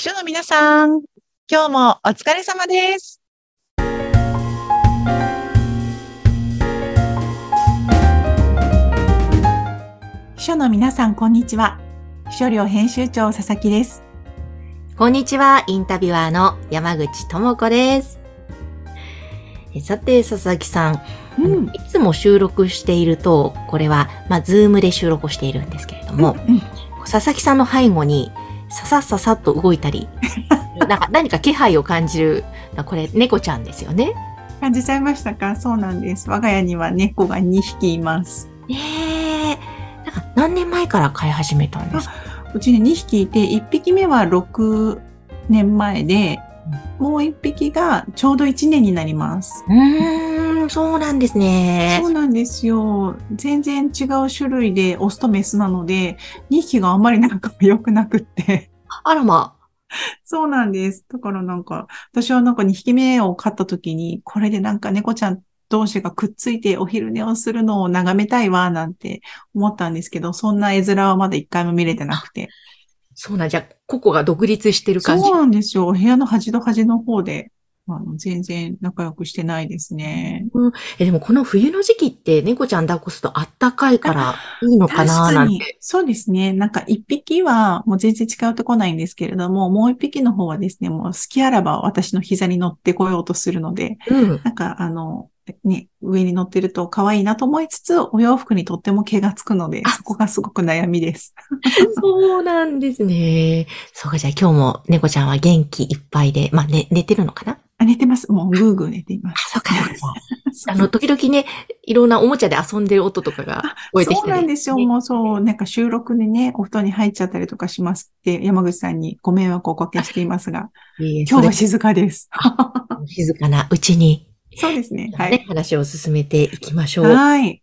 秘書の皆さん、今日もお疲れ様です。秘書の皆さん、こんにちは。秘書寮編集長佐々木です。こんにちは、インタビュアーの山口智子です。えさて、佐々木さん、あのいつも収録していると、これは、まあ、ズームで収録をしているんですけれども、うん佐々木さんの背後に、ささささっと動いたり、なんか何か気配を感じる、これ、猫ちゃんですよね。感じちゃいましたか？そうなんです。我が家には猫が2匹います。ええなんか何年前から飼い始めたんですか？うちに2匹いて、1匹目は6年前で、もう1匹がちょうど1年になります。うーん、そうなんですねそう。なんですよ。全然違う種類でオスとメスなので、2匹があんまり仲が良くなくって。あらまそうなんです。だからなんか、私はなんか2匹目を飼った時に、これでなんか猫ちゃん同士がくっついてお昼寝をするのを眺めたいわ、なんて思ったんですけど、そんな絵面はまだ一回も見れてなくて。そうなんじゃ、個々が独立してる感じ？そう。なんですよ。お部屋の端と端の方で、あの全然仲良くしてないですね。え、でもこの冬の時期って猫ちゃん抱っこするとあったかいからいいのかななんて。。そうですね。なんか一匹はもう全然近寄ってこないんですけれども、もう一匹の方はですね、もう好きあらば私の膝に乗ってこようとするので、うん。なんかあの、ね、上に乗ってると可愛いなと思いつつ、お洋服にとっても毛がつくのであ、そこがすごく悩みです。そうなんですね。そうか、じゃあ今日も猫ちゃんは元気いっぱいで、まあ、ね、寝てるのかな？あ、寝てます。もうぐーぐー寝ていまあ、す。そうか、そうか。あの、時々ね、いろんなおもちゃで遊んでる音とかが聞こえてき。そうなんですよ。ねもうそう、なんか収録でね、お布団に入っちゃったりとかしますって、山口さんにご迷惑をおかけしていますが、今日はそ静かです。れ静かなうちに、そうですね。はねい。話を進めていきましょう。はい。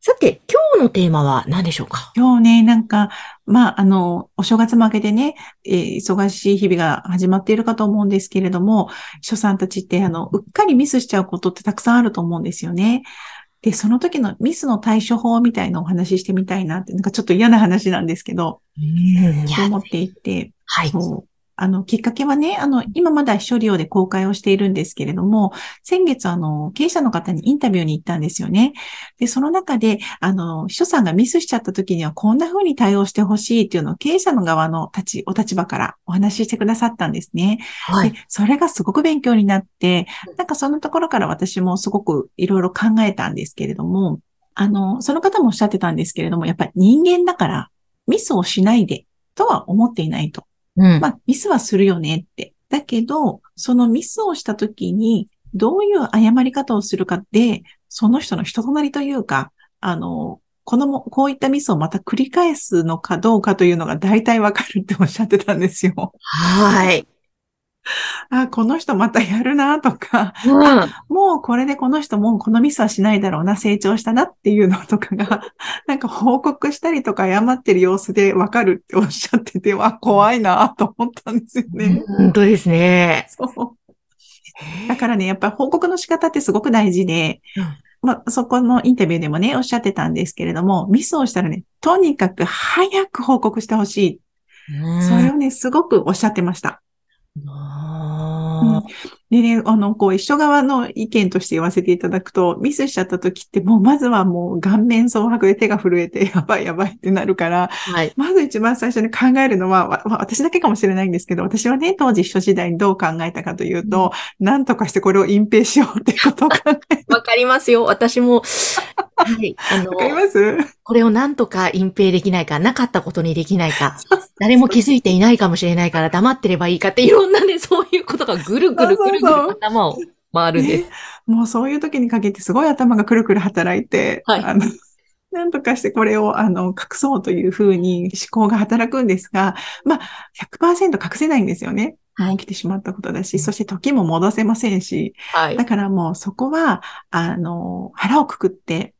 さて、今日のテーマは何でしょうか？今日ね、なんか、まあ、あの、お正月負けでね、えー忙しい日々が始まっているかと思うんですけれども、秘書さんたちって、あの、うっかりミスしちゃうことってたくさんあると思うんですよね。で、その時のミスの対処法みたいなお話ししてみたいなって、なんかちょっと嫌な話なんですけど、うん、思っていて、はい。そう。あの、きっかけはね、あの、今まだ秘書利用で公開をしているんですけれども、先月、あの、経営者の方にインタビューに行ったんですよね。で、その中で、あの、秘書さんがミスしちゃった時にはこんな風に対応してほしいっていうのを経営者の側の立ち、お立場からお話ししてくださったんですね。はい。で、それがすごく勉強になって、なんかそのところから私もすごくいろいろ考えたんですけれども、あの、その方もおっしゃってたんですけれども、やっぱり人間だからミスをしないでとは思っていないと。うん。まあ、ミスはするよねって。だけど、そのミスをしたときに、どういう謝り方をするかで、その人の人となりというか、あの、このも、こういったミスをまた繰り返すのかどうかというのが大体わかるっておっしゃってたんですよ。はい。あ、この人またやるなとか、うん。もうこれでこの人もうこのミスはしないだろうな、成長したなっていうのとかが、なんか報告したりとか謝ってる様子でわかるっておっしゃってて、わ、怖いなと思ったんですよね。本当ですね。そう。だからね、やっぱり報告の仕方ってすごく大事で、うんまあ、そこのインタビューでもね、おっしゃってたんですけれども、ミスをしたらね、とにかく早く報告してほしい。うんそれをね、すごくおっしゃってました。うん、でね、あの、こう、一緒側の意見として言わせていただくと、ミスしちゃった時って、もう、まずはもう、顔面蒼白で手が震えて、やばいやばいってなるから、ーはい。まず一番最初に考えるのは、私だけかもしれないんですけど、私はね、当時秘書時代にどう考えたかというと、なんとかしてこれを隠蔽しようっていうことを考えわかりますよ。私も、はい。あのわ、かります？これをなんとか隠蔽できないか、なかったことにできないか、誰も気づいていないかもしれないから黙ってればいいかって、いろんなね、そういうことがぐるぐるぐるぐそうそうそうる頭を回るんです。もうそういう時にかけてすごい頭がくるくる働いて、はいあの、なんとかしてこれを、あの、隠そうというふうに思考が働くんですが、まあ、100%隠せないんですよね。はい起きてしまったことだし、そして時も戻せませんし、はいだ。からもうそこは、あの、腹をくくって、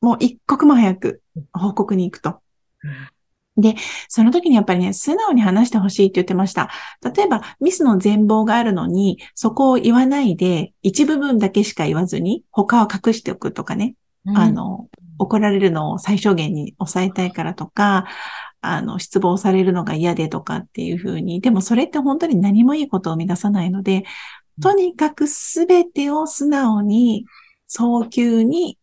もう一刻も早く報告に行くと。で、その時にやっぱりね、素直に話してほしいって言ってました。例えば、ミスの全貌があるのに、そこを言わないで、一部分だけしか言わずに、他は隠しておくとかね。あの、怒られるのを最小限に抑えたいからとか、あの、失望されるのが嫌でとかっていうふうに、でもそれって本当に何もいいことを生み出さないので、とにかくすべてを素直に、早急に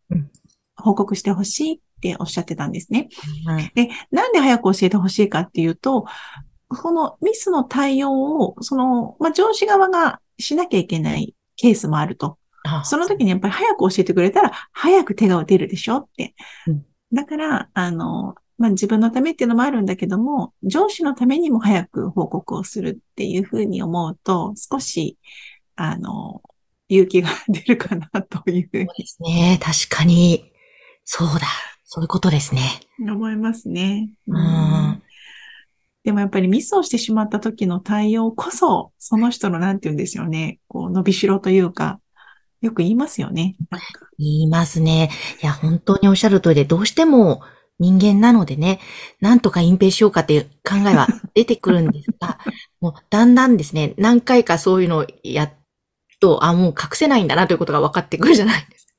報告してほしいっておっしゃってたんですね。で、なんで早く教えてほしいかっていうと、このミスの対応を、その、まあ、上司側がしなきゃいけないケースもあると。その時にやっぱり早く教えてくれたら、早く手が打てるでしょって。うん、だから、あの、まあ、自分のためっていうのもあるんだけども、上司のためにも早く報告をするっていうふうに思うと、少し、あの、勇気が出るかなという。そうですね。確かに。そうだ。そういうことですね。思いますね。うん。でもやっぱりミスをしてしまった時の対応こそ、その人のなんて言うんですよね。こう、伸びしろというか、よく言いますよね。言いますね。いや、本当におっしゃる通りで、どうしても人間なのでね、なんとか隠蔽しようかっていう考えは出てくるんですが、もうだんだんですね、何回かそういうのをやっと、あ、もう隠せないんだなということが分かってくるじゃないですか。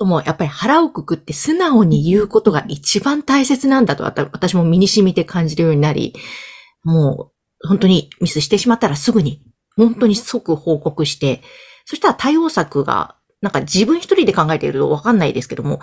うん、ともやっぱり腹をくくって素直に言うことが一番大切なんだと私も身に染みて感じるようになり、もう本当にミスしてしまったらすぐに、本当に即報告して、そしたら対応策が、なんか自分一人で考えているとわかんないですけども、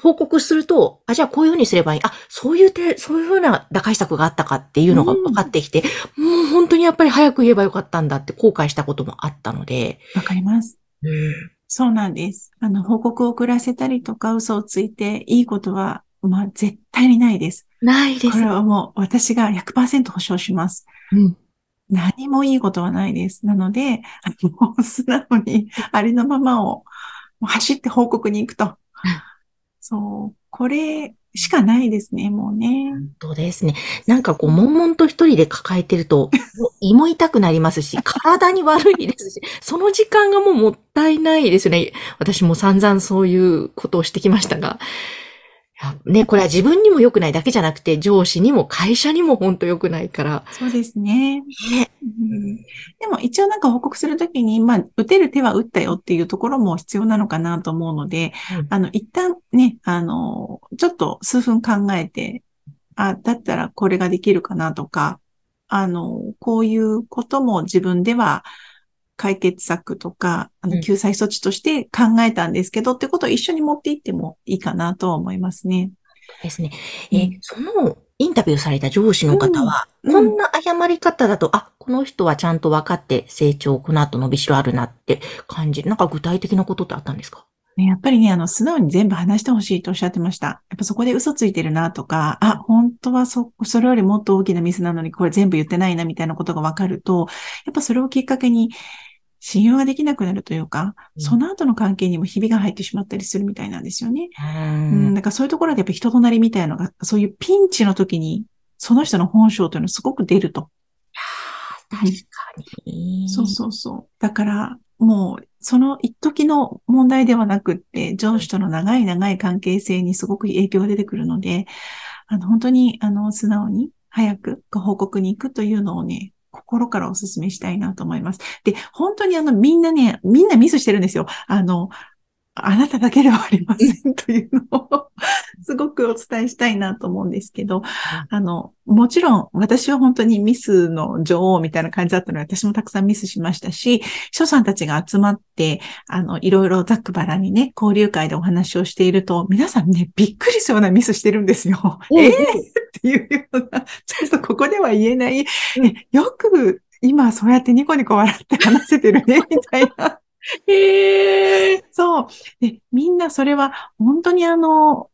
報告すると、あ、じゃあこういうふうにすればいい。あ、そういう手、そういうふうな打開策があったかっていうのが分かってきて、うん、もう本当にやっぱり早く言えばよかったんだって後悔したこともあったので。わかります。うん、そうなんです。あの、報告を遅らせたりとか嘘をついていいことは、まあ、絶対にないです。ないです。これはもう私が100%保証します。うん。何もいいことはないです。なので、あの、もう素直にありのままを走って報告に行くと。そう。これしかないですね、もうね。本当ですね。なんかこう、悶々と一人で抱えてると、胃も痛くなりますし、体に悪いですし、その時間がもうもったいないですよね。私も散々そういうことをしてきましたが。ね、これは自分にも良くないだけじゃなくて、上司にも会社にも本当良くないから。そうですね。ねうん、でも一応なんか報告するときに、まあ、打てる手は打ったよっていうところも必要なのかなと思うので、うん、あの、一旦ね、あの、ちょっと数分考えて、あ、だったらこれができるかなとか、あの、こういうことも自分では、解決策とか、あの、救済措置として考えたんですけど、うん、ってことを一緒に持っていってもいいかなと思いますね。ですね。えー、そのインタビューされた上司の方は、うん、こんな謝り方だと、あ、この人はちゃんと分かって成長、この後伸びしろあるなって感じる。なんか具体的なことってあったんですか？やっぱりね、あの、素直に全部話してほしいとおっしゃってました。やっぱそこで嘘ついてるなとか、あ、本当はそ、それよりもっと大きなミスなのにこれ全部言ってないなみたいなことが分かると、やっぱそれをきっかけに、信用ができなくなるというか、うん、その後の関係にもひびが入ってしまったりするみたいなんですよね。うん。だからそういうところでやっぱ人となりみたいなのが、そういうピンチの時に、その人の本性というのすごく出ると。確かに。そうそうそう。だから、もう、その一時の問題ではなくって、上司との長い長い関係性にすごく影響が出てくるので、あの、本当に、あの、素直に早くご報告に行くというのをね、心からお勧めしたいなと思います。で、本当にあの、みんなね、みんなミスしてるんですよ。あの、あなただけではありませんというのを すごくお伝えしたいなと思うんですけど、あの、もちろん私は本当にミスの女王みたいな感じだったので、私もたくさんミスしましたし、秘書さんたちが集まって、あの、いろいろざっくばらにね、交流会でお話をしていると、皆さんね、びっくりするようなミスしてるんですよ。ええー、っていうような、ちょっとここでは言えない、ね、よく今そうやってニコニコ笑って話せてるね、みたいな。へえ。そう。で、みんなそれは本当にあの、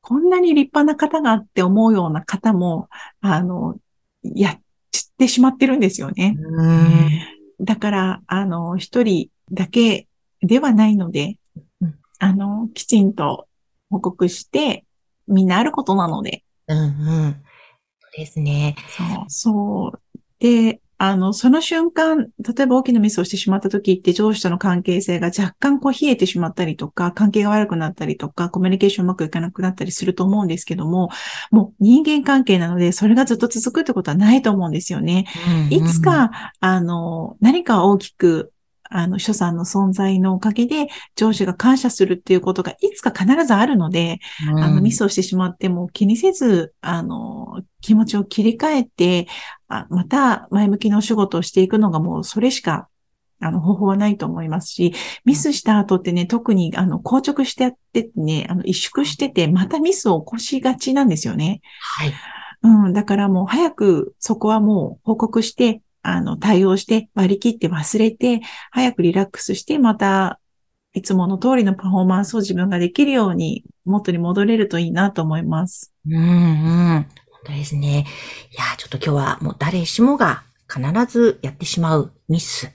こんなに立派な方がって思うような方も、あの、やってしまってるんですよね。だから、あの、一人だけではないので、あの、きちんと報告して、みんなあることなので。うんうん。そうですね。そう、そう。で、あの、その瞬間、例えば大きなミスをしてしまった時って上司との関係性が若干こう冷えてしまったりとか、関係が悪くなったりとか、コミュニケーションうまくいかなくなったりすると思うんですけども、もう人間関係なので、それがずっと続くってことはないと思うんですよね。いつか、あの、何か大きくあの、秘書さんの存在のおかげで、上司が感謝するっていうことがいつか必ずあるので、うん、あの、ミスをしてしまっても気にせず、あの、気持ちを切り替えて、あまた前向きなお仕事をしていくのがもうそれしかあの、方法はないと思いますし、ミスした後ってね、特に、あの、硬直してやってね、あの、萎縮してて、またミスを起こしがちなんですよね。はい。うん、だからもう早くそこはもう報告して、あの、対応して割り切って忘れて、早くリラックスして、また、いつもの通りのパフォーマンスを自分ができるように、元に戻れるといいなと思います。うんうん。本当ですね。いや、ちょっと今日はもう誰しもが必ずやってしまうミス。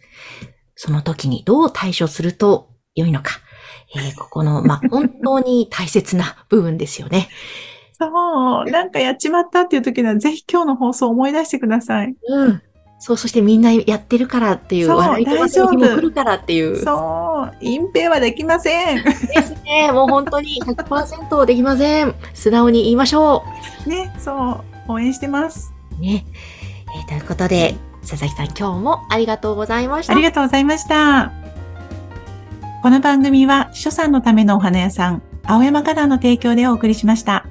その時にどう対処すると良いのか。えー、ここの、まあ、本当に大切な部分ですよね。そう、なんかやっちまったっていう時には、ぜひ今日の放送を思い出してください。うん。そう、そしてみんなやってるからっていう、笑い飛ばす日も来るからっていう。そう、隠蔽はできません。ですね。もう本当に100%できません。素直に言いましょう。ね、そう、応援してます。ね。えー、ということで、佐々木さん今日もありがとうございました。ありがとうございました。この番組は、秘書さんのためのお花屋さん、青山花壇の提供でお送りしました。